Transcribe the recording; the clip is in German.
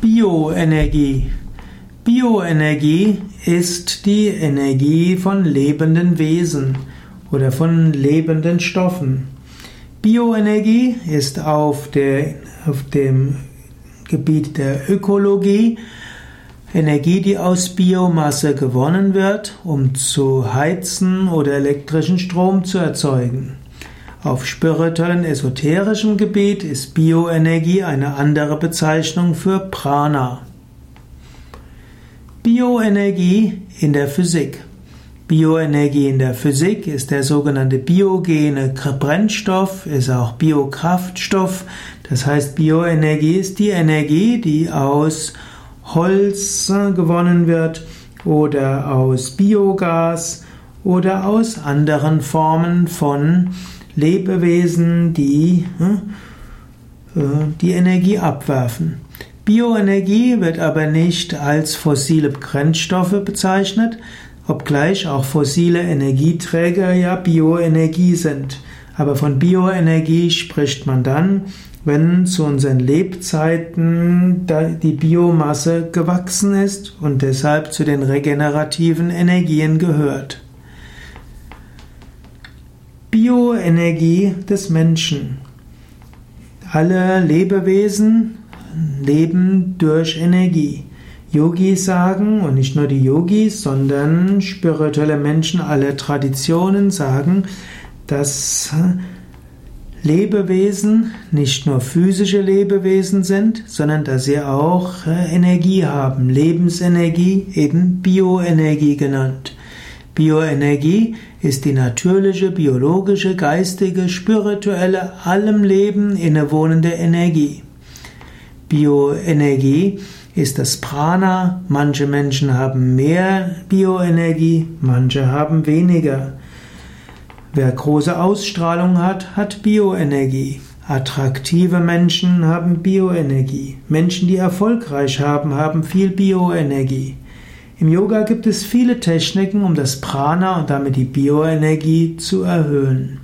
Bioenergie. Bioenergie ist die Energie von lebenden Wesen oder von lebenden Stoffen. Bioenergie ist auf, der, auf dem Gebiet der Ökologie Energie, die aus Biomasse gewonnen wird, um zu heizen oder elektrischen Strom zu erzeugen. Auf spirituellen, esoterischem Gebiet ist Bioenergie eine andere Bezeichnung für Prana. Bioenergie in der Physik. Bioenergie in der Physik ist der sogenannte biogene Brennstoff, ist auch Biokraftstoff. Das heißt, Bioenergie ist die Energie, die aus Holz gewonnen wird oder aus Biogas oder aus anderen Formen von Lebewesen, die äh, die Energie abwerfen. Bioenergie wird aber nicht als fossile Brennstoffe bezeichnet, obgleich auch fossile Energieträger ja Bioenergie sind. Aber von Bioenergie spricht man dann, wenn zu unseren Lebzeiten die Biomasse gewachsen ist und deshalb zu den regenerativen Energien gehört. Bioenergie des Menschen. Alle Lebewesen leben durch Energie. Yogis sagen, und nicht nur die Yogis, sondern spirituelle Menschen aller Traditionen sagen, dass Lebewesen nicht nur physische Lebewesen sind, sondern dass sie auch äh, Energie haben, Lebensenergie, eben Bioenergie genannt. Bioenergie ist die natürliche, biologische, geistige, spirituelle, allem Leben innewohnende Energie. Bioenergie ist das Prana. Manche Menschen haben mehr Bioenergie, manche haben weniger. Wer große Ausstrahlung hat, hat Bioenergie. Attraktive Menschen haben Bioenergie. Menschen, die erfolgreich haben, haben viel Bioenergie. Im Yoga gibt es viele Techniken, um das Prana und damit die Bioenergie zu erhöhen.